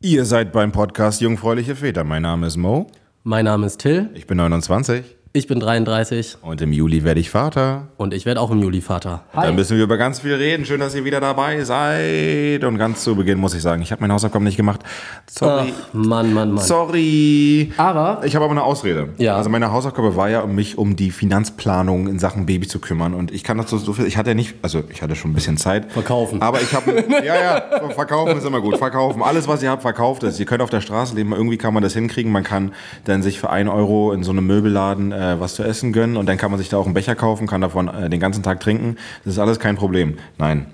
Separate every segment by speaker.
Speaker 1: Ihr seid beim Podcast Jungfräuliche Väter. Mein Name ist Mo.
Speaker 2: Mein Name ist Till,
Speaker 1: Ich bin 29
Speaker 2: ich bin 33
Speaker 1: und im Juli werde ich Vater.
Speaker 2: und ich werde auch im Juli Vater.
Speaker 1: Da müssen wir über ganz viel reden. Schön, dass ihr wieder dabei seid. Und ganz zu Beginn muss ich sagen, ich habe meine Hausaufgaben nicht gemacht. Sorry.
Speaker 2: Ach, Mann, Mann, Mann.
Speaker 1: Sorry.
Speaker 2: Aber
Speaker 1: Ich habe aber eine Ausrede.
Speaker 2: Ja.
Speaker 1: Also meine Hausaufgabe war ja, um mich um die Finanzplanung in Sachen Baby zu kümmern. Und ich kann dazu so viel. Ich hatte ja nicht, also ich hatte schon ein bisschen Zeit.
Speaker 2: Verkaufen.
Speaker 1: Aber ich habe, ja, ja, verkaufen ist immer gut. Verkaufen. Alles, was ihr habt, verkauft es. Ihr könnt auf der Straße leben. Irgendwie kann man das hinkriegen. Man kann dann sich für einen Euro in so einem Möbelladen äh, was zu essen gönnen. Und dann kann man sich da auch einen Becher kaufen, kann davon äh, den ganzen Tag trinken. Das ist alles kein Problem. Nein.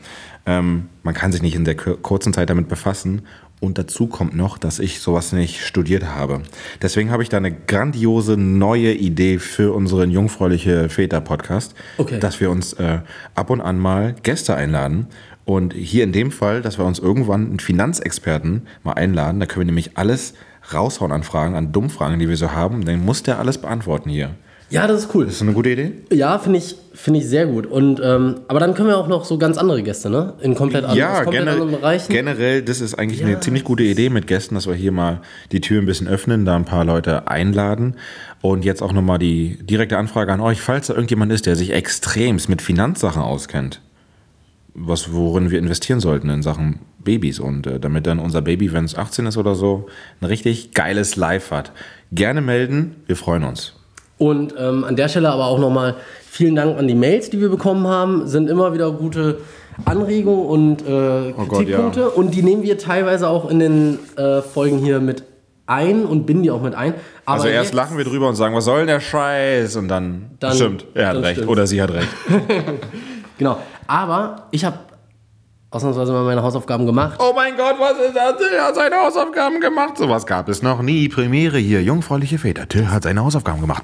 Speaker 1: Ähm, man kann sich nicht in der kur- kurzen Zeit damit befassen. Und dazu kommt noch, dass ich sowas nicht studiert habe. Deswegen habe ich da eine grandiose neue Idee für unseren Jungfräuliche Väter-Podcast,
Speaker 2: Okay.
Speaker 1: dass wir uns äh, ab und an mal Gäste einladen. Und hier in dem Fall, dass wir uns irgendwann einen Finanzexperten mal einladen. Da können wir nämlich alles raushauen an Fragen, an Dummfragen, die wir so haben. Dann muss der alles beantworten hier.
Speaker 2: ja, das ist cool.
Speaker 1: Ist das eine gute Idee?
Speaker 2: Ja, finde ich, finde ich sehr gut. Und, ähm, aber dann können wir auch noch so ganz andere Gäste, ne? In komplett, an-
Speaker 1: Ja,
Speaker 2: komplett
Speaker 1: generell,
Speaker 2: anderen Bereichen.
Speaker 1: generell, das ist eigentlich eine ziemlich gute Idee mit Gästen, dass wir hier mal die Tür ein bisschen öffnen, da ein paar Leute einladen. Und jetzt auch nochmal die direkte Anfrage an euch, falls da irgendjemand ist, der sich extremst mit Finanzsachen auskennt, was, worin wir investieren sollten in Sachen Babys und äh, damit dann unser Baby, wenn es 18 ist oder so, ein richtig geiles Live hat. Gerne melden, wir freuen uns.
Speaker 2: Und ähm, an der Stelle aber auch nochmal vielen Dank an die Mails, die wir bekommen haben. Sind immer wieder gute Anregungen und äh,
Speaker 1: Oh
Speaker 2: Kritikpunkte.
Speaker 1: ja.
Speaker 2: Und die nehmen wir teilweise auch in den äh, Folgen hier mit ein und binden die auch mit ein. Aber
Speaker 1: Also erst lachen wir drüber und sagen, was soll denn der Scheiß? Und dann,
Speaker 2: Dann-
Speaker 1: stimmt, er hat recht
Speaker 2: stimmt's.
Speaker 1: oder sie hat recht.
Speaker 2: Genau. Aber ich habe ausnahmsweise mal meine Hausaufgaben gemacht.
Speaker 1: Oh mein Gott, was ist das? Till hat seine Hausaufgaben gemacht. Sowas gab es noch nie. Premiere hier, jungfräuliche Väter. Till hat seine Hausaufgaben gemacht.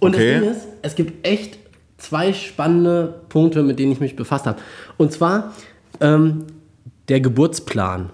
Speaker 2: Und
Speaker 1: Okay.
Speaker 2: das Ding ist, es gibt echt zwei spannende Punkte, mit denen ich mich befasst habe. Und zwar ähm, der Geburtsplan.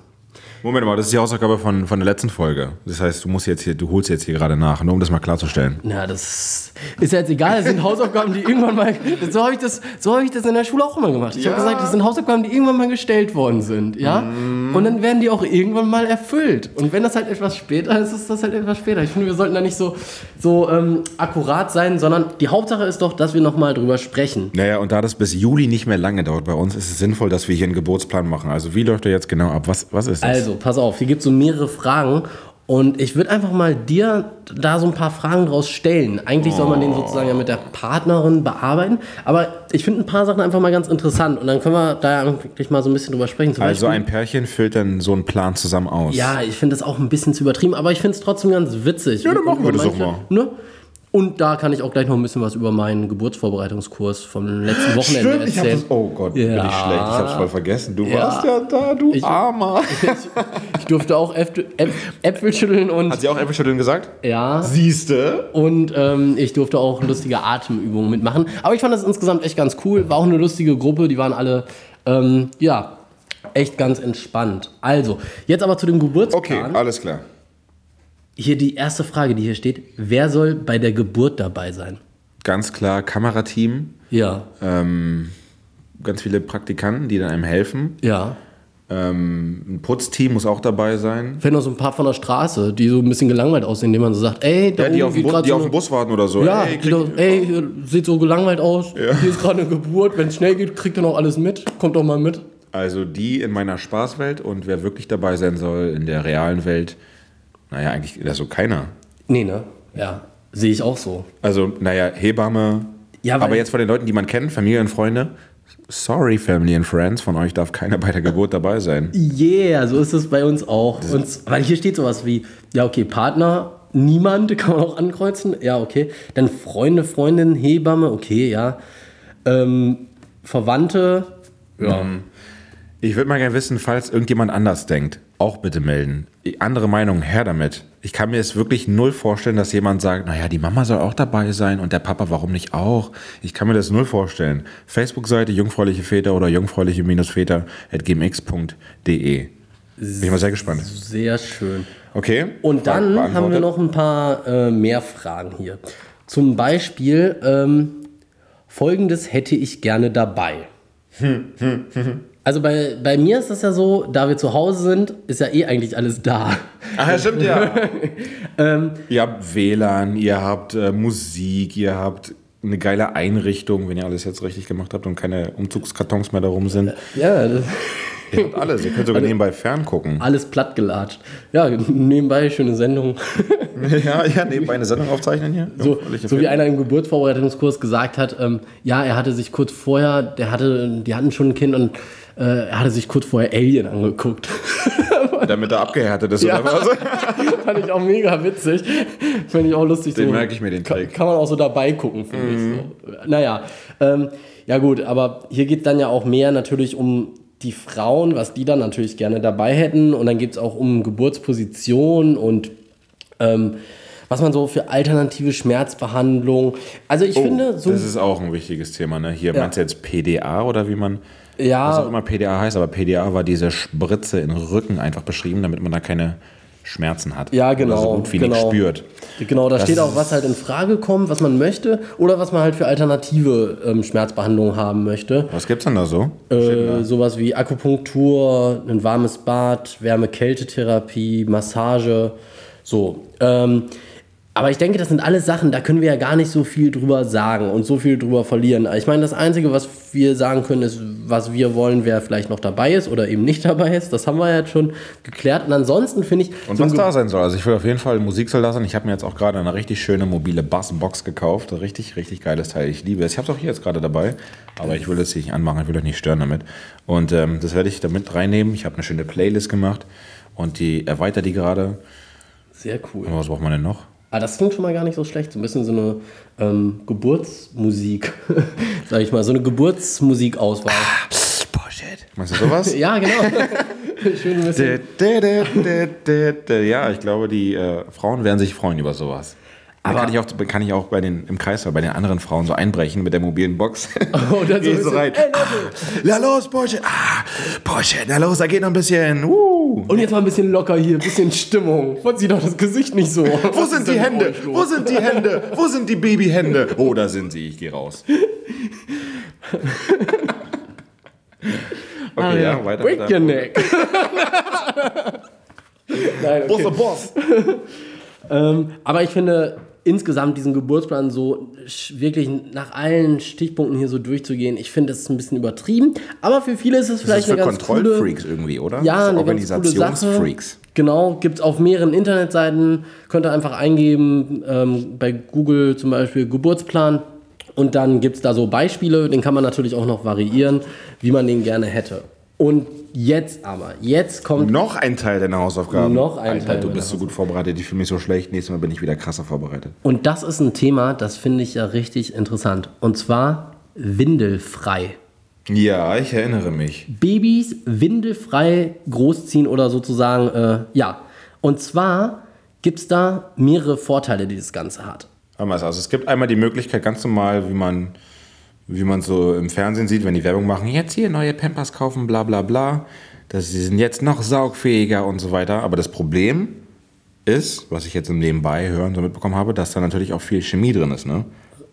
Speaker 1: Moment mal, das ist die Hausaufgabe von, von der letzten Folge. Das heißt, du musst jetzt hier, du holst jetzt hier gerade nach, nur um das mal klarzustellen.
Speaker 2: Na, das ist ja jetzt egal. Das sind Hausaufgaben, die irgendwann mal. So habe ich, das- so hab ich das in der Schule auch immer gemacht. Ich
Speaker 1: Ja.
Speaker 2: habe gesagt, das sind Hausaufgaben, die irgendwann mal gestellt worden sind. Ja?
Speaker 1: Mhm.
Speaker 2: Und dann werden die auch irgendwann mal erfüllt. Und wenn das halt etwas später ist, ist das halt etwas später. Ich finde, wir sollten da nicht so, so ähm, akkurat sein, sondern die Hauptsache ist doch, dass wir nochmal drüber sprechen.
Speaker 1: Naja, und da das bis Juli nicht mehr lange dauert bei uns, ist es sinnvoll, dass wir hier einen Geburtsplan machen. Also wie läuft der jetzt genau ab? Was, was ist das?
Speaker 2: Also, pass auf, hier gibt es so mehrere Fragen. Und ich würde einfach mal dir da so ein paar Fragen draus stellen. Eigentlich soll man den sozusagen ja mit der Partnerin bearbeiten. Aber ich finde ein paar Sachen einfach mal ganz interessant. Und dann können wir da wirklich mal so ein bisschen drüber sprechen. Zum
Speaker 1: also
Speaker 2: Beispiel,
Speaker 1: ein Pärchen füllt dann so einen Plan zusammen aus.
Speaker 2: ja, ich finde das auch ein bisschen zu übertrieben, aber ich finde es trotzdem ganz witzig.
Speaker 1: Ja, dann machen wir das doch
Speaker 2: manche- Ne? Und da kann ich auch gleich noch ein bisschen was über meinen Geburtsvorbereitungskurs vom letzten Wochenende
Speaker 1: Stimmt, ich hab
Speaker 2: erzählen.
Speaker 1: das, oh Gott, bin ich
Speaker 2: Ja.
Speaker 1: schlecht. Ich hab's voll vergessen. Du
Speaker 2: Ja.
Speaker 1: warst ja da, du
Speaker 2: Ich-
Speaker 1: Armer.
Speaker 2: Ich durfte auch Äpfel, Äpf- Äpfel schütteln und
Speaker 1: Hat sie auch Äpfelschütteln gesagt?
Speaker 2: ja.
Speaker 1: Siehste.
Speaker 2: Und ähm, ich durfte auch lustige Atemübungen mitmachen. Aber ich fand das insgesamt echt ganz cool. War auch eine lustige Gruppe. Die waren alle, ähm, ja, echt ganz entspannt. Also, jetzt aber zu dem Geburtsplan.
Speaker 1: Okay, alles klar.
Speaker 2: Hier die erste Frage, die hier steht. Wer soll bei der Geburt dabei sein?
Speaker 1: Ganz klar, Kamerateam,
Speaker 2: Ja,
Speaker 1: ähm, ganz viele Praktikanten, die dann einem helfen.
Speaker 2: ja.
Speaker 1: Ähm, ein Putzteam muss auch dabei sein.
Speaker 2: Fällt noch so ein paar von der Straße, die so ein bisschen gelangweilt aussehen, indem man so sagt, ey, da
Speaker 1: Ja, die auf,
Speaker 2: geht
Speaker 1: Bus, die
Speaker 2: so
Speaker 1: auf dem Bus warten oder so.
Speaker 2: Ja,
Speaker 1: Ey, krieg,
Speaker 2: doch, ey, sieht so gelangweilt aus. Hier ist gerade eine Geburt. Wenn es schnell geht, kriegt ihr noch alles mit. Kommt doch mal mit.
Speaker 1: also die in meiner Spaßwelt und wer wirklich dabei sein soll in der realen Welt, naja, eigentlich also keiner.
Speaker 2: Nee, ne? Ja, sehe ich auch so.
Speaker 1: Also, naja, Hebamme.
Speaker 2: Ja,
Speaker 1: aber jetzt von den Leuten, die man kennt, Familie und Freunde, sorry, Family and Friends, von euch darf keiner bei der Geburt dabei sein.
Speaker 2: Yeah, so ist es bei uns auch. Und, weil hier steht sowas wie, ja, okay, Partner, niemand, kann man auch ankreuzen. Ja, okay. Dann Freunde, Freundin, Hebamme, okay, ja. Ähm, Verwandte, ja.
Speaker 1: Ich würde mal gerne wissen, falls irgendjemand anders denkt, auch bitte melden. Andere Meinung, her damit. Ich kann mir es wirklich null vorstellen, dass jemand sagt, naja, die Mama soll auch dabei sein und der Papa, warum nicht auch? Ich kann mir das null vorstellen. Facebook-Seite jungfräuliche Väter oder jungfräuliche-väter.gmx.de. Bin ich mal sehr gespannt.
Speaker 2: Sehr schön.
Speaker 1: Okay.
Speaker 2: Und dann haben wir noch ein paar äh, mehr Fragen hier. Zum Beispiel, ähm, folgendes hätte ich gerne dabei. Also bei, bei mir ist das ja so, da wir zu Hause sind, ist ja eh eigentlich alles da.
Speaker 1: Ach ja, stimmt ja. ähm, ihr habt WLAN, ihr habt äh, Musik, ihr habt eine geile Einrichtung, wenn ihr alles jetzt richtig gemacht habt und keine Umzugskartons mehr darum sind.
Speaker 2: Ja, das
Speaker 1: Ihr habt alles, ihr könnt sogar nebenbei ferngucken.
Speaker 2: Alles platt gelatscht. Ja, nebenbei schöne Sendung.
Speaker 1: ja, ja, nebenbei eine Sendung aufzeichnen hier.
Speaker 2: So, so wie einer im Geburtsvorbereitungskurs gesagt hat, ähm, ja, er hatte sich kurz vorher, der hatte, die hatten schon ein Kind und äh, er hatte sich kurz vorher Alien angeguckt.
Speaker 1: Damit er abgehärtet ist ja. oder was?
Speaker 2: Fand ich auch mega witzig. Fand ich auch lustig.
Speaker 1: Den so, merke ich mir den Trick.
Speaker 2: Kann, kann man auch so dabei gucken, finde mhm. ich. So. Naja, ähm, ja gut, aber hier geht es dann ja auch mehr natürlich um die Frauen, was die dann natürlich gerne dabei hätten. Und dann geht es auch um Geburtsposition und ähm, was man so für alternative Schmerzbehandlung. Also ich oh, finde so.
Speaker 1: Das ist auch ein wichtiges Thema, ne? Hier ja. meinst du jetzt PDA oder wie man.
Speaker 2: Ja.
Speaker 1: Was auch immer PDA heißt, aber PDA war diese Spritze in den Rücken einfach beschrieben, damit man da keine Schmerzen hat.
Speaker 2: Ja, genau. Oder
Speaker 1: so gut wie
Speaker 2: genau.
Speaker 1: nicht spürt.
Speaker 2: Genau, da das steht auch, was halt in Frage kommt, was man möchte oder was man halt für alternative ähm, Schmerzbehandlungen haben möchte.
Speaker 1: Was gibt's denn da so?
Speaker 2: Äh, sowas wie Akupunktur, ein warmes Bad, Wärme-Kältetherapie, Massage. So. Ähm, aber ich denke, das sind alles Sachen, da können wir ja gar nicht so viel drüber sagen und so viel drüber verlieren. Ich meine, das Einzige, was wir sagen können, ist, was wir wollen, wer vielleicht noch dabei ist oder eben nicht dabei ist. Das haben wir jetzt schon geklärt. Und ansonsten finde ich.
Speaker 1: Und so was da sein soll. Also ich will auf jeden Fall Musik soll da sein. Ich habe mir jetzt auch gerade eine richtig schöne mobile Bassbox gekauft. Richtig, richtig geiles Teil. Ich liebe es. Ich habe es auch hier jetzt gerade dabei. Aber ich will das hier nicht anmachen. Ich will euch nicht stören damit. Und ähm, das werde ich damit reinnehmen. Ich habe eine schöne Playlist gemacht und die erweitert die gerade.
Speaker 2: Sehr cool.
Speaker 1: Und was braucht man denn noch?
Speaker 2: Ah, das klingt schon mal gar nicht so schlecht. So ein bisschen so eine ähm, Geburtsmusik, sag ich mal, so eine Geburtsmusikauswahl. Ah,
Speaker 1: Bullshit. Meinst du sowas?
Speaker 2: ja, genau. Schön ein bisschen.
Speaker 1: ja, ich glaube, die äh, Frauen werden sich freuen über sowas. Aber kann ich auch, kann ich auch bei den, im Kreis bei den anderen Frauen so einbrechen mit der mobilen Box.
Speaker 2: Oh, dann so,
Speaker 1: so rein. Ey, ah, na los, Porsche. Ah, Porsche, na los, da geht noch ein bisschen. Uh.
Speaker 2: Und jetzt mal ein bisschen locker hier, ein bisschen Stimmung. Man sieht doch das Gesicht nicht so.
Speaker 1: Wo sind die Hände? Wo sind die Hände? Wo sind die Babyhände? Oh, da sind sie. Ich gehe raus. okay, ah, ja, weiter.
Speaker 2: Break your neck.
Speaker 1: Nein, okay. Boss, Boss.
Speaker 2: ähm, aber ich finde, insgesamt diesen Geburtsplan so wirklich nach allen Stichpunkten hier so durchzugehen, ich finde, das ist ein bisschen übertrieben. Aber für viele ist es vielleicht das ist eine ganz
Speaker 1: Kontrollfreaks irgendwie, oder?
Speaker 2: Ja, eine Organisationsfreaks. Genau, gibt es auf mehreren Internetseiten. Könnt ihr einfach eingeben, ähm, bei Google zum Beispiel Geburtsplan. Und dann gibt es da so Beispiele, den kann man natürlich auch noch variieren, wie man den gerne hätte. Und jetzt aber, jetzt kommt.
Speaker 1: Noch ein Teil deiner Hausaufgaben.
Speaker 2: Noch ein
Speaker 1: Alter,
Speaker 2: Teil.
Speaker 1: Du bist so gut vorbereitet, ich fühle mich so schlecht. Nächstes Mal bin ich wieder krasser vorbereitet.
Speaker 2: Und das ist ein Thema, das finde ich ja richtig interessant. Und zwar windelfrei.
Speaker 1: Ja, ich erinnere mich.
Speaker 2: Babys windelfrei großziehen oder sozusagen, äh, ja. Und zwar gibt es da mehrere Vorteile, die das Ganze hat.
Speaker 1: Also es gibt einmal die Möglichkeit, ganz normal, wie man wie man so im Fernsehen sieht, wenn die Werbung machen, jetzt hier neue Pampers kaufen, bla bla bla. Das, sie sind jetzt noch saugfähiger und so weiter. Aber das Problem ist, was ich jetzt im Nebenbei hören so mitbekommen habe, dass da natürlich auch viel Chemie drin ist, ne?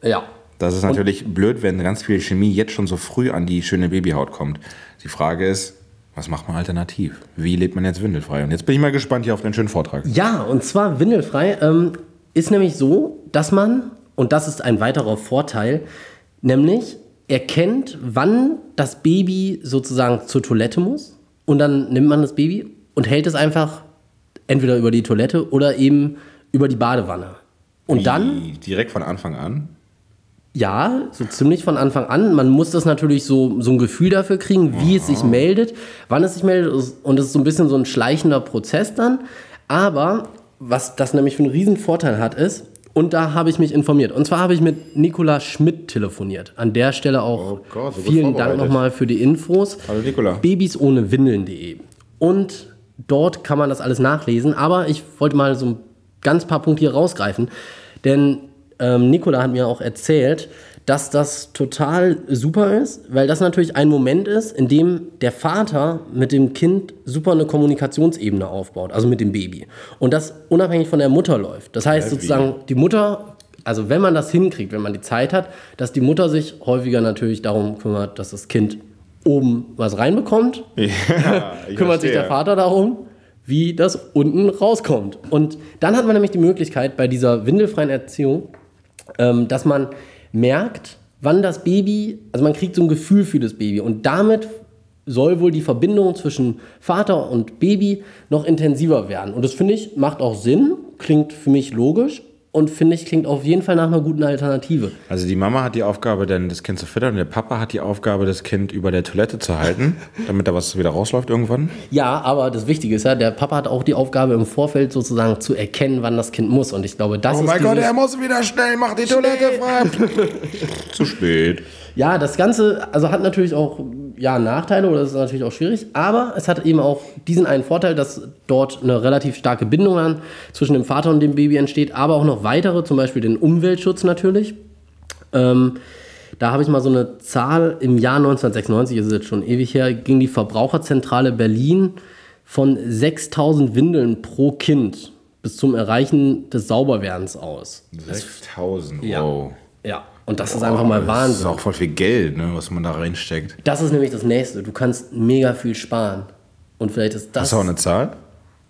Speaker 2: Ja.
Speaker 1: Das ist natürlich und? blöd, wenn ganz viel Chemie jetzt schon so früh an die schöne Babyhaut kommt. Die Frage ist, was macht man alternativ? Wie lebt man jetzt windelfrei? Und jetzt bin ich mal gespannt hier auf den schönen Vortrag.
Speaker 2: Ja, und zwar windelfrei ähm, ist nämlich so, dass man, und das ist ein weiterer Vorteil, Nämlich, er kennt, wann das Baby sozusagen zur Toilette muss. Und dann nimmt man das Baby und hält es einfach entweder über die Toilette oder eben über die Badewanne. Und
Speaker 1: Wie,
Speaker 2: dann.
Speaker 1: Direkt von Anfang an?
Speaker 2: Ja, so ziemlich von Anfang an. Man muss das natürlich so, so ein Gefühl dafür kriegen, wie Aha. es sich meldet, wann es sich meldet. Und es ist so ein bisschen so ein schleichender Prozess dann. Aber was das nämlich für einen riesen Vorteil hat, ist, und da habe ich mich informiert. Und zwar habe ich mit Nikola Schmidt telefoniert. An der Stelle auch oh Gott, so vielen Dank nochmal für die Infos.
Speaker 1: Hallo Nikola.
Speaker 2: Babysohnewindeln.de. Und dort kann man das alles nachlesen. Aber ich wollte mal so ein ganz paar Punkte hier rausgreifen. Denn ähm, Nikola hat mir auch erzählt, dass das total super ist, weil das natürlich ein Moment ist, in dem der Vater mit dem Kind super eine Kommunikationsebene aufbaut, also mit dem Baby. Und das unabhängig von der Mutter läuft. Das heißt sozusagen, die Mutter, also wenn man das hinkriegt, wenn man die Zeit hat, dass die Mutter sich häufiger natürlich darum kümmert, dass das Kind oben was reinbekommt,
Speaker 1: Ja,
Speaker 2: kümmert sich der. Vater darum, wie das unten rauskommt. Und dann hat man nämlich die Möglichkeit bei dieser windelfreien Erziehung, ähm, dass man merkt, wann das Baby, also man kriegt so ein Gefühl für das Baby und damit soll wohl die Verbindung zwischen Vater und Baby noch intensiver werden. Und das finde ich macht auch Sinn, klingt für mich logisch und finde ich klingt auf jeden Fall nach einer guten Alternative.
Speaker 1: Also die Mama hat die Aufgabe, dann das Kind zu füttern und der Papa hat die Aufgabe, das Kind über der Toilette zu halten, damit da was wieder rausläuft irgendwann.
Speaker 2: Ja, aber das Wichtige ist ja, der Papa hat auch die Aufgabe im Vorfeld sozusagen zu erkennen, wann das Kind muss. Und ich glaube, das
Speaker 1: Oh
Speaker 2: ist
Speaker 1: mein Gott, er muss wieder schnell, mach die Toilette frei. zu spät.
Speaker 2: Ja, das Ganze also hat natürlich auch ja, Nachteile oder ist natürlich auch schwierig, aber es hat eben auch diesen einen Vorteil, dass dort eine relativ starke Bindung dann zwischen dem Vater und dem Baby entsteht, aber auch noch weitere, zum Beispiel den Umweltschutz natürlich. Ähm, da habe ich mal so eine Zahl, im Jahr 1996, ist es jetzt schon ewig her, ging die Verbraucherzentrale Berlin von 6000 Windeln pro Kind bis zum Erreichen des Sauberwerdens aus.
Speaker 1: 6000,
Speaker 2: Ja.
Speaker 1: wow.
Speaker 2: Ja, und das ist einfach mal
Speaker 1: Das
Speaker 2: Wahnsinn.
Speaker 1: ist auch voll viel Geld, ne, was man da reinsteckt.
Speaker 2: Das ist nämlich das nächste. Du kannst mega viel sparen. Und vielleicht ist das.
Speaker 1: Hast du auch eine Zahl?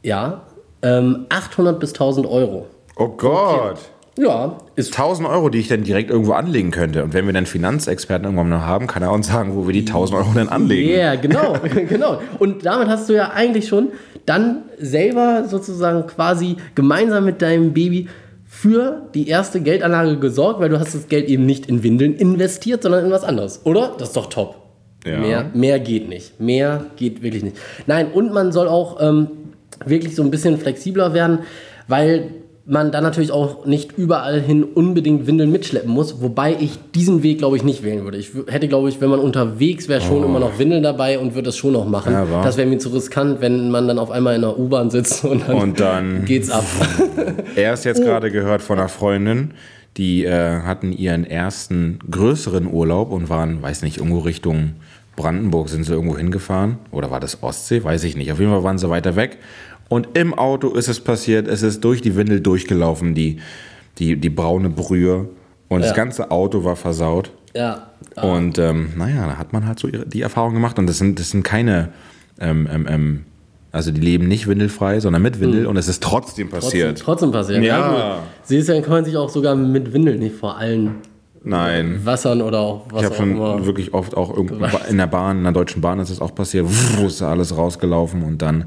Speaker 2: Ja. Ähm, 800 bis 1000 Euro.
Speaker 1: Oh Gott.
Speaker 2: Ja, ist
Speaker 1: 1000 Euro, die ich dann direkt irgendwo anlegen könnte. Und wenn wir dann Finanzexperten irgendwann noch haben, kann er uns sagen, wo wir die 1000 Euro dann anlegen.
Speaker 2: Ja, genau, genau. Und damit hast du ja eigentlich schon dann selber sozusagen quasi gemeinsam mit deinem Baby für die erste Geldanlage gesorgt, weil du hast das Geld eben nicht in Windeln investiert, sondern in was anderes, oder? Das ist doch top.
Speaker 1: Ja.
Speaker 2: Mehr, mehr geht nicht. Mehr geht wirklich nicht. Nein, und man soll auch ähm, wirklich so ein bisschen flexibler werden, weil man dann natürlich auch nicht überall hin unbedingt Windeln mitschleppen muss, wobei ich diesen Weg, glaube ich, nicht wählen würde. Ich hätte, glaube ich, wenn man unterwegs wäre, schon immer noch Windeln dabei und würde das schon noch machen.
Speaker 1: Oh. Ja,
Speaker 2: das wäre mir zu riskant, wenn man dann auf einmal in der U-Bahn sitzt und dann,
Speaker 1: Und dann
Speaker 2: geht's ab.
Speaker 1: Er ist jetzt gerade gehört von einer Freundin, die äh, hatten ihren ersten größeren Urlaub und waren, weiß nicht, irgendwo Richtung Brandenburg sind sie irgendwo hingefahren. Oder war das Ostsee? Weiß ich nicht. Auf jeden Fall waren sie weiter weg. Und im Auto ist es passiert, es ist durch die Windel durchgelaufen, die, die, die braune Brühe. Und
Speaker 2: Ja.
Speaker 1: das ganze Auto war versaut.
Speaker 2: ja.
Speaker 1: Und ähm, naja, da hat man halt so die Erfahrung gemacht. Und das sind, das sind keine, ähm, ähm, ähm, also die leben nicht windelfrei, sondern mit Windel. Und es ist trotzdem
Speaker 2: Trotzdem,
Speaker 1: passiert.
Speaker 2: trotzdem passiert.
Speaker 1: Ja.
Speaker 2: gut. Siehst du, dann kann man sich auch sogar mit Windeln nicht vor allen
Speaker 1: Nein.
Speaker 2: Wassern oder auch was
Speaker 1: Ich habe schon
Speaker 2: immer.
Speaker 1: wirklich oft auch in der Bahn, in der Deutschen Bahn ist es auch passiert, Wuh, ist da alles rausgelaufen und dann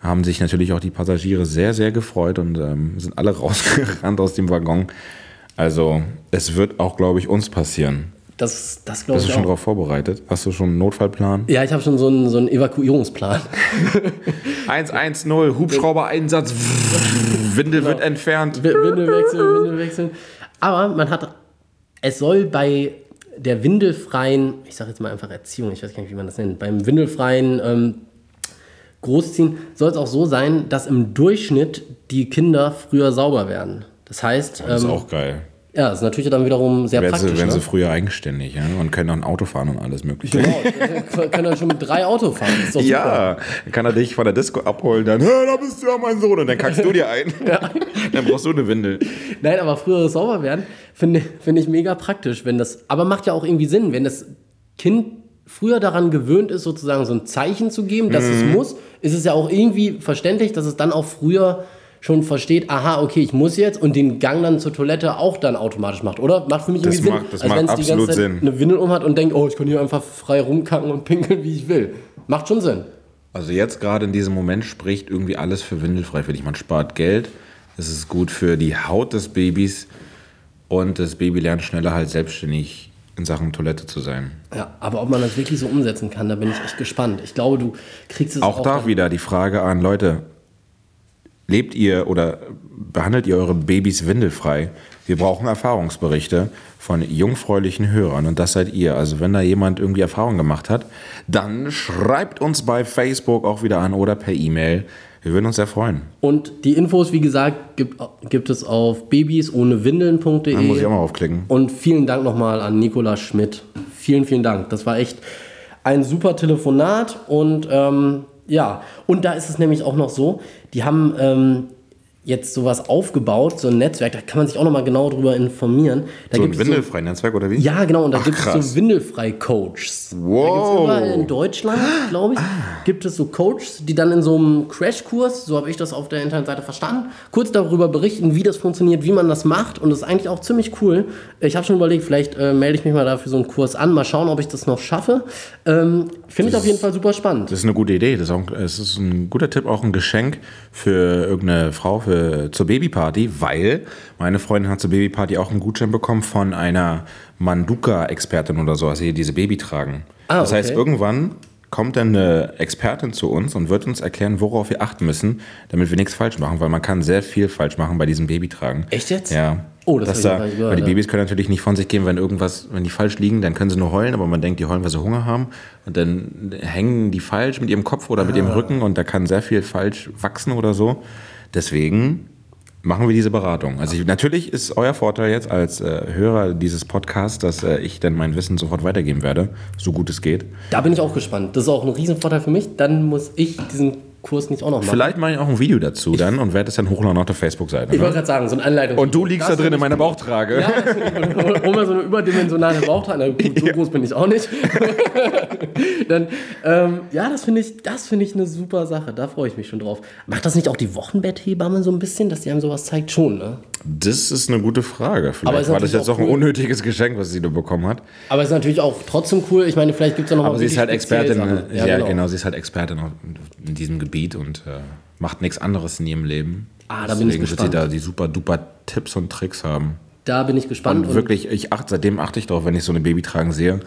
Speaker 1: haben sich natürlich auch die Passagiere sehr, sehr gefreut und ähm, sind alle rausgerannt aus dem Waggon. Also es wird auch, glaube ich, uns passieren.
Speaker 2: Das, das glaube
Speaker 1: Bist
Speaker 2: ich
Speaker 1: du schon darauf vorbereitet? Hast du schon einen Notfallplan?
Speaker 2: Ja, ich habe schon so einen, so einen Evakuierungsplan.
Speaker 1: 110, Hubschrauber-Einsatz, Windel wird entfernt.
Speaker 2: Wi- Windel wechseln, Windel wechseln. Aber man hat, es soll bei der windelfreien, ich sage jetzt mal einfach Erziehung, ich weiß gar nicht, wie man das nennt, beim windelfreien ähm, Großziehen soll es auch so sein, dass im Durchschnitt die Kinder früher sauber werden. Das heißt,
Speaker 1: Das ist
Speaker 2: ähm,
Speaker 1: auch geil.
Speaker 2: ja, das ist natürlich dann wiederum sehr
Speaker 1: Werden
Speaker 2: praktisch.
Speaker 1: sie, werden
Speaker 2: ne?
Speaker 1: sie früher eigenständig ja? und können auch ein Auto fahren und alles mögliche.
Speaker 2: Genau, können dann schon mit drei Auto fahren.
Speaker 1: Ja, dann kann er dich von der Disco abholen, dann, "Hä, da bist du ja mein Sohn, und dann kackst du dir ein. Dann brauchst du eine Windel.
Speaker 2: Nein, aber früheres Sauberwerden finde finde ich mega praktisch, wenn das, aber macht ja auch irgendwie Sinn, wenn das Kind früher daran gewöhnt ist, sozusagen so ein Zeichen zu geben, dass
Speaker 1: Mhm.
Speaker 2: es muss, ist es ja auch irgendwie verständlich, dass es dann auch früher schon versteht, aha, okay, ich muss jetzt und den Gang dann zur Toilette auch dann automatisch macht, oder? Macht für mich
Speaker 1: Das
Speaker 2: irgendwie
Speaker 1: macht-
Speaker 2: Sinn.
Speaker 1: das
Speaker 2: als
Speaker 1: macht
Speaker 2: wenn es die ganze Zeit
Speaker 1: Sinn.
Speaker 2: eine Windel um hat und denkt, oh, ich kann hier einfach frei rumkacken und pinkeln, wie ich will. Macht schon Sinn.
Speaker 1: Also jetzt gerade in diesem Moment spricht irgendwie alles für windelfrei für dich. Man spart Geld, es ist gut für die Haut des Babys und das Baby lernt schneller halt selbstständig in Sachen Toilette zu sein.
Speaker 2: Ja, aber ob man das wirklich so umsetzen kann, da bin ich echt gespannt. Ich glaube, du kriegst es
Speaker 1: Auch da
Speaker 2: dann-
Speaker 1: wieder die Frage an Leute, lebt ihr oder behandelt ihr eure Babys windelfrei? Wir brauchen Erfahrungsberichte von jungfräulichen Hörern und das seid ihr. Also wenn da jemand irgendwie Erfahrung gemacht hat, dann schreibt uns bei Facebook auch wieder an oder per E-Mail. Wir würden uns sehr freuen.
Speaker 2: Und die Infos, wie gesagt, gibt, gibt es auf babysohnewindeln.de.
Speaker 1: Dann muss ich auch mal aufklicken.
Speaker 2: Und vielen Dank nochmal an Nikola Schmidt. Vielen, vielen Dank. Das war echt ein super Telefonat. Und ähm, ja, und da ist es nämlich auch noch so, die haben ähm, jetzt sowas aufgebaut, so ein Netzwerk, da kann man sich auch nochmal genau drüber informieren. Da
Speaker 1: So ein
Speaker 2: gibt es so,
Speaker 1: windelfreien Netzwerk oder wie?
Speaker 2: ja, genau, und da
Speaker 1: Ach,
Speaker 2: gibt es so Windelfrei-Coaches. Da gibt es
Speaker 1: Wow.
Speaker 2: überall in Deutschland, glaube ich, gibt es so Coaches, die dann in so einem Crashkurs, so habe ich das auf der Internetseite verstanden, kurz darüber berichten, wie das funktioniert, wie man das macht. Und das ist eigentlich auch ziemlich cool. Ich habe schon überlegt, vielleicht äh, melde ich mich mal dafür so einen Kurs an, mal schauen, ob ich das noch schaffe. Ähm, Finde ich auf jeden Fall super spannend.
Speaker 1: Das ist eine gute Idee. Das ist, auch, es ist ein guter Tipp, auch ein Geschenk für irgendeine Frau für, zur Babyparty, weil meine Freundin hat zur Babyparty auch einen Gutschein bekommen von einer Manduka-Expertin oder so, also die diese Baby tragen.
Speaker 2: Ah,
Speaker 1: das heißt,
Speaker 2: okay.
Speaker 1: irgendwann kommt dann eine Expertin zu uns und wird uns erklären, worauf wir achten müssen, damit wir nichts falsch machen, weil man kann sehr viel falsch machen bei diesem Babytragen.
Speaker 2: Echt jetzt?
Speaker 1: Ja.
Speaker 2: Oh, das noch
Speaker 1: da,
Speaker 2: gehört,
Speaker 1: weil die
Speaker 2: ja.
Speaker 1: Babys können natürlich nicht von sich gehen, wenn irgendwas, wenn die falsch liegen, dann können sie nur heulen, aber man denkt, die heulen, weil sie Hunger haben und dann hängen die falsch mit ihrem Kopf oder mit
Speaker 2: Ah.
Speaker 1: ihrem Rücken und da kann sehr viel falsch wachsen oder so. Deswegen machen wir diese Beratung. Also ich, natürlich ist euer Vorteil jetzt als äh, Hörer dieses Podcasts, dass äh, ich dann mein Wissen sofort weitergeben werde, so gut es geht.
Speaker 2: Da bin ich auch gespannt. Das ist auch ein Riesenvorteil für mich. Dann muss ich diesen Kurs nicht auch noch machen.
Speaker 1: Vielleicht mache ich auch ein Video dazu dann und werde es dann hochladen auf der Facebook-Seite.
Speaker 2: Ich wollte
Speaker 1: Ne?
Speaker 2: gerade sagen, so eine Anleitung.
Speaker 1: Und du liegst da drin in
Speaker 2: ich
Speaker 1: meiner. Bauchtrage.
Speaker 2: Ja, ich. Hol mal so eine überdimensionale Bauchtrage. Gut, so groß bin ich auch nicht. Dann, ähm, ja, das finde ich, das finde ich eine super Sache. Da freue ich mich schon drauf. Macht das nicht auch die Wochenbetthebamme so ein bisschen, dass die einem sowas zeigt? Schon, ne?
Speaker 1: Das ist eine gute Frage. Vielleicht war das jetzt
Speaker 2: auch
Speaker 1: auch ein
Speaker 2: cool.
Speaker 1: unnötiges Geschenk, was sie da bekommen hat.
Speaker 2: Aber ist natürlich auch trotzdem cool. Ich meine, vielleicht gibt es ja noch mal
Speaker 1: Aber sie ist halt Expertin.
Speaker 2: Sachen.
Speaker 1: Ja, genau. sie ist halt Expertin in diesem Gebiet und äh, macht nichts anderes in ihrem Leben.
Speaker 2: Ah, da bin ich
Speaker 1: Deswegen wird sie
Speaker 2: gespannt.
Speaker 1: da die super duper Tipps und Tricks haben.
Speaker 2: Da bin ich gespannt.
Speaker 1: Und wirklich, ich achte, seitdem achte ich darauf, wenn ich so eine Babytragen sehe.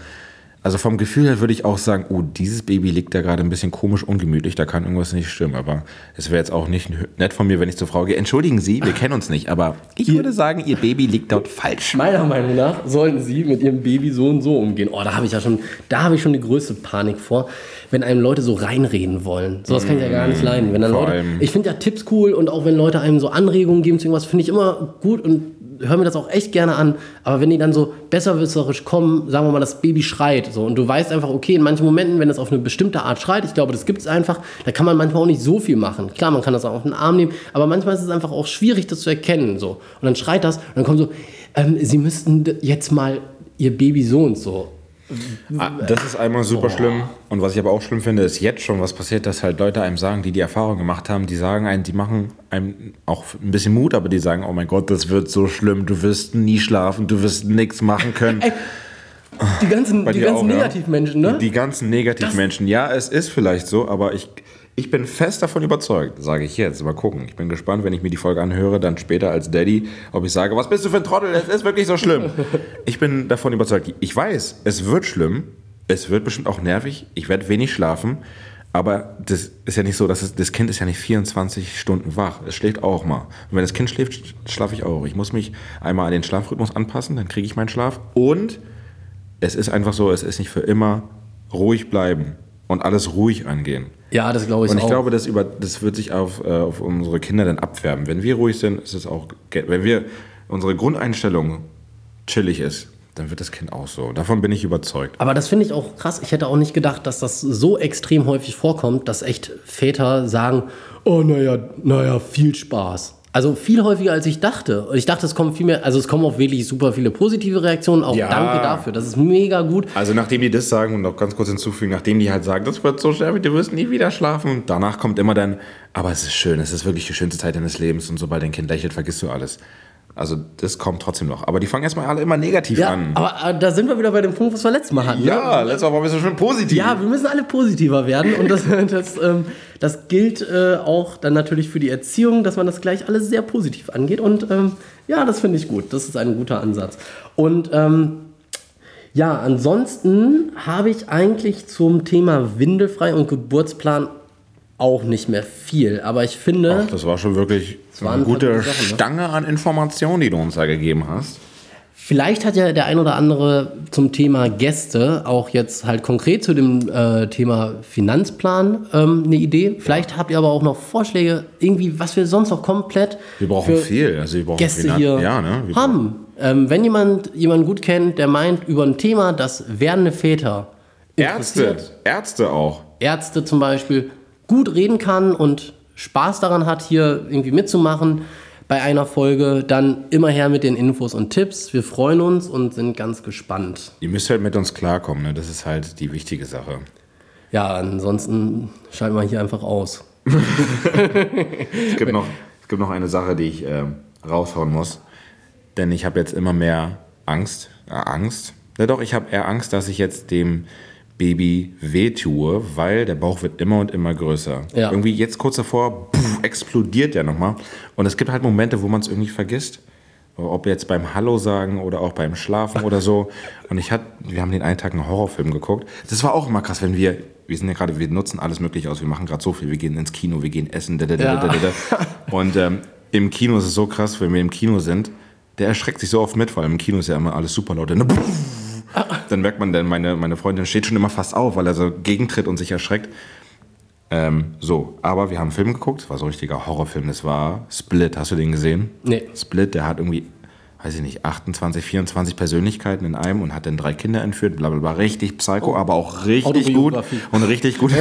Speaker 1: Also vom Gefühl her würde ich auch sagen, oh, dieses Baby liegt da gerade ein bisschen komisch ungemütlich, da kann irgendwas nicht stimmen. Aber es wäre jetzt auch nicht nett von mir, wenn ich zur Frau gehe, entschuldigen Sie, wir kennen uns nicht, aber ich würde sagen, Ihr Baby liegt dort falsch.
Speaker 2: Meiner Meinung nach sollten sie mit ihrem Baby so und so umgehen. Oh, da habe ich ja schon, da habe ich schon die größte Panik vor, wenn einem Leute so reinreden wollen. Sowas kann ich ja gar nicht leiden. Wenn dann Leute, ich finde ja Tipps cool und auch wenn Leute einem so Anregungen geben zu irgendwas, finde ich immer gut und höre mir das auch echt gerne an. Aber wenn die dann so besserwisserisch kommen, sagen wir mal, das Baby schreit so und du weißt einfach, okay, in manchen Momenten, wenn es auf eine bestimmte Art schreit, ich glaube, das gibt es einfach, da kann man manchmal auch nicht so viel machen. Klar, man kann das auch auf den Arm nehmen, aber manchmal ist es einfach auch schwierig, das zu erkennen. So. Und dann schreit das und dann kommt so, ähm, sie müssten jetzt mal ihr Baby so und so.
Speaker 1: Ah, Das ist einmal super schlimm. Und was ich aber auch schlimm finde, ist jetzt schon, was passiert, dass halt Leute einem sagen, die die Erfahrung gemacht haben, die sagen einem, die machen einem auch ein bisschen Mut, aber die sagen, oh mein Gott, das wird so schlimm, du wirst nie schlafen, du wirst nichts machen können.
Speaker 2: Ey, die ganzen, die ganzen
Speaker 1: auch?
Speaker 2: Negativmenschen, ne?
Speaker 1: Die ganzen Negativmenschen. Ja, es ist vielleicht so, aber ich, ich bin fest davon überzeugt, sage ich jetzt. Mal gucken. Ich bin gespannt, wenn ich mir die Folge anhöre, dann später als Daddy, ob ich sage, was bist du für ein Trottel, es ist wirklich so schlimm. ich bin davon überzeugt. Ich weiß, es wird schlimm, es wird bestimmt auch nervig, ich werde wenig schlafen, aber das ist ja nicht so, dass es, das Kind ist ja nicht 24 Stunden wach. Es schläft auch mal. Und wenn das Kind schläft, schlafe ich auch. Ich muss mich einmal an den Schlafrhythmus anpassen, dann kriege ich meinen Schlaf. Und es ist einfach so, es ist nicht für immer ruhig bleiben und alles ruhig angehen.
Speaker 2: Ja, das glaube ich
Speaker 1: Und ich
Speaker 2: auch.
Speaker 1: glaube, das, über, das wird sich auf, äh, auf unsere Kinder dann abfärben. Wenn wir ruhig sind, ist es auch, wenn wir unsere Grundeinstellung chillig ist, dann wird das Kind auch so. Davon bin ich überzeugt.
Speaker 2: Aber das finde ich auch krass. Ich hätte auch nicht gedacht, dass das so extrem häufig vorkommt, dass echt Väter sagen, oh naja, naja, viel Spaß. Also viel häufiger als ich dachte. Und ich dachte, es kommen viel mehr, also es kommen auch wirklich super viele positive Reaktionen. Auch
Speaker 1: Ja.
Speaker 2: danke dafür. Das ist mega gut.
Speaker 1: Also nachdem die das sagen und noch ganz kurz hinzufügen, nachdem die halt sagen, das wird so schwer, du wirst nie wieder schlafen, danach kommt immer dann, aber es ist schön, es ist wirklich die schönste Zeit deines Lebens und sobald dein Kind lächelt, vergisst du alles. Also das kommt trotzdem noch. Aber die fangen erstmal alle immer negativ
Speaker 2: Ja,
Speaker 1: an.
Speaker 2: aber äh, da sind wir wieder bei dem Punkt, was wir letztes Mal hatten.
Speaker 1: Ja,
Speaker 2: ne?
Speaker 1: letztes Mal waren wir so schön positiv.
Speaker 2: Ja, wir müssen alle positiver werden und das, das, ähm, das gilt äh, auch dann natürlich für die Erziehung, dass man das gleich alles sehr positiv angeht und ähm, ja, das finde ich gut. Das ist ein guter Ansatz. Und ähm, ja, ansonsten habe ich eigentlich zum Thema Windelfrei und Geburtsplan auch nicht mehr viel, aber ich finde,
Speaker 1: Ach, das war schon wirklich eine gute
Speaker 2: gute Sachen, ne?
Speaker 1: Stange an Informationen, die du uns da gegeben hast.
Speaker 2: Vielleicht hat ja der ein oder andere zum Thema Gäste auch jetzt halt konkret zu dem äh, Thema Finanzplan ähm, eine Idee. Vielleicht habt ihr aber auch noch Vorschläge, irgendwie, was wir sonst noch komplett
Speaker 1: Wir brauchen viel. Also wir brauchen
Speaker 2: Gäste
Speaker 1: Finan-
Speaker 2: hier
Speaker 1: Ja, ne? Wir
Speaker 2: haben. Ähm, wenn jemand jemanden gut kennt, der meint über ein Thema, das werdende Väter
Speaker 1: Ärzte, Ärzte auch.
Speaker 2: Ärzte zum Beispiel, gut reden kann und Spaß daran hat, hier irgendwie mitzumachen bei einer Folge, dann immer her mit den Infos und Tipps. Wir freuen uns und sind ganz gespannt.
Speaker 1: Ihr müsst halt mit uns klarkommen, ne? das ist halt die wichtige Sache.
Speaker 2: Ja, ansonsten schalten wir hier einfach aus.
Speaker 1: Es gibt noch, es gibt noch eine Sache, die ich äh, raushauen muss. Denn ich habe jetzt immer mehr Angst. Äh, Angst? Ja doch, ich habe eher Angst, dass ich jetzt dem Baby wehtue, weil der Bauch wird immer und immer größer.
Speaker 2: Ja.
Speaker 1: Irgendwie jetzt kurz davor pff, explodiert der nochmal. Und es gibt halt Momente, wo man es irgendwie vergisst. Ob jetzt beim Hallo sagen oder auch beim Schlafen oder so. Und ich hatte, wir haben den einen Tag einen Horrorfilm geguckt. Das war auch immer krass, wenn wir, wir sind ja gerade, wir nutzen alles Mögliche aus. Wir machen gerade so viel. Wir gehen ins Kino, wir gehen essen. Da, da, da,
Speaker 2: Ja.
Speaker 1: Und ähm, im Kino ist es so krass, wenn wir im Kino sind, der erschreckt sich so oft mit, vor allem im Kino ist ja immer alles super laut. Dann, merkt man, dann meine, meine Freundin steht schon immer fast auf, weil er so gegentritt und sich erschreckt. Ähm, so, aber wir haben einen Film geguckt, das war so ein richtiger Horrorfilm, das war Split, hast du den gesehen?
Speaker 2: Nee.
Speaker 1: Split, der hat irgendwie, weiß ich nicht, 28, 24 Persönlichkeiten in einem und hat dann drei Kinder entführt, bla bla bla, richtig psycho, aber auch richtig gut und richtig gut.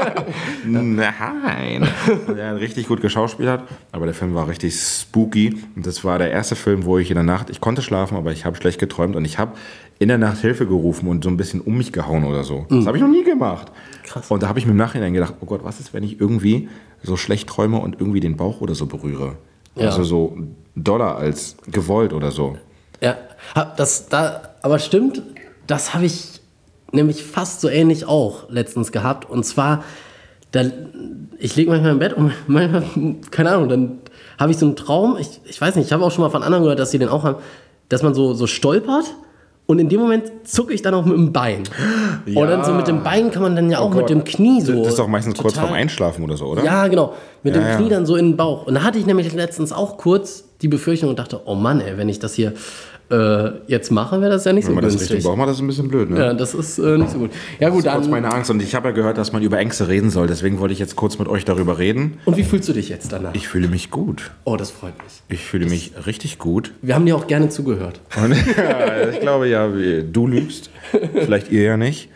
Speaker 1: Nein. Der hat richtig gut geschauspielert, aber der Film war richtig spooky und das war der erste Film, wo ich in der Nacht, ich konnte schlafen, aber ich habe schlecht geträumt und ich habe in der Nacht Hilfe gerufen und so ein bisschen um mich gehauen oder so. Das habe ich noch nie gemacht.
Speaker 2: Krass.
Speaker 1: Und da habe ich mir im Nachhinein gedacht, oh Gott, was ist, wenn ich irgendwie so schlecht träume und irgendwie den Bauch oder so berühre?
Speaker 2: Ja.
Speaker 1: Also so doller als gewollt oder so.
Speaker 2: Ja, das da, aber stimmt, das habe ich nämlich fast so ähnlich auch letztens gehabt. Und zwar, da, ich liege manchmal im Bett und manchmal, keine Ahnung, dann habe ich so einen Traum, ich, ich weiß nicht, ich habe auch schon mal von anderen gehört, dass sie den auch haben, dass man so, so stolpert und in dem Moment zucke ich dann auch mit dem Bein. Und dann so mit dem Bein kann man dann ja auch mit dem Knie so.
Speaker 1: Das ist doch meistens kurz vorm Einschlafen oder so, oder?
Speaker 2: Ja, genau. Mit
Speaker 1: Ja,
Speaker 2: dem
Speaker 1: ja.
Speaker 2: Knie dann so in den Bauch. Und da hatte ich nämlich letztens auch kurz die Befürchtung und dachte, oh Mann, ey, wenn ich das hier äh, jetzt mache, wäre das ja nicht
Speaker 1: Wenn
Speaker 2: so
Speaker 1: man das
Speaker 2: günstig.
Speaker 1: Richtung Bauch macht, das ein bisschen blöd, ne?
Speaker 2: Ja, das ist äh, nicht so gut. Ja gut,
Speaker 1: Das ist
Speaker 2: dann.
Speaker 1: meine Angst. Und ich habe ja gehört, dass man über Ängste reden soll. Deswegen wollte ich jetzt kurz mit euch darüber reden.
Speaker 2: Und wie fühlst du dich jetzt danach?
Speaker 1: Ich fühle mich gut.
Speaker 2: oh, das freut mich.
Speaker 1: Ich fühle mich richtig gut.
Speaker 2: Wir haben dir auch gerne zugehört.
Speaker 1: Und ja, ich glaube ja, du lügst. Vielleicht ihr ja nicht.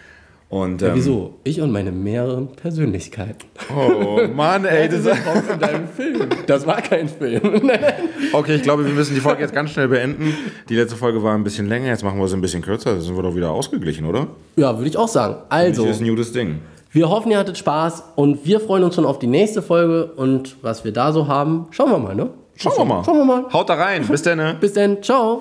Speaker 1: Und, ähm,
Speaker 2: Wieso? Ich und meine mehreren Persönlichkeiten.
Speaker 1: Oh Mann, ey.
Speaker 2: Das kommt in deinem Film. Das war kein Film.
Speaker 1: okay, ich glaube, wir müssen die Folge jetzt ganz schnell beenden. Die letzte Folge war ein bisschen länger. Jetzt machen wir sie ein bisschen kürzer. Da sind wir doch wieder ausgeglichen, oder?
Speaker 2: ja, würde ich auch sagen. Also,
Speaker 1: Das ist ein gutes Ding.
Speaker 2: wir hoffen, ihr hattet Spaß und wir freuen uns schon auf die nächste Folge und was wir da so haben, schauen wir mal, ne?
Speaker 1: Schauen wir mal.
Speaker 2: Schauen wir mal.
Speaker 1: Haut da rein. Bis dann. ne?
Speaker 2: Bis dann. Ciao.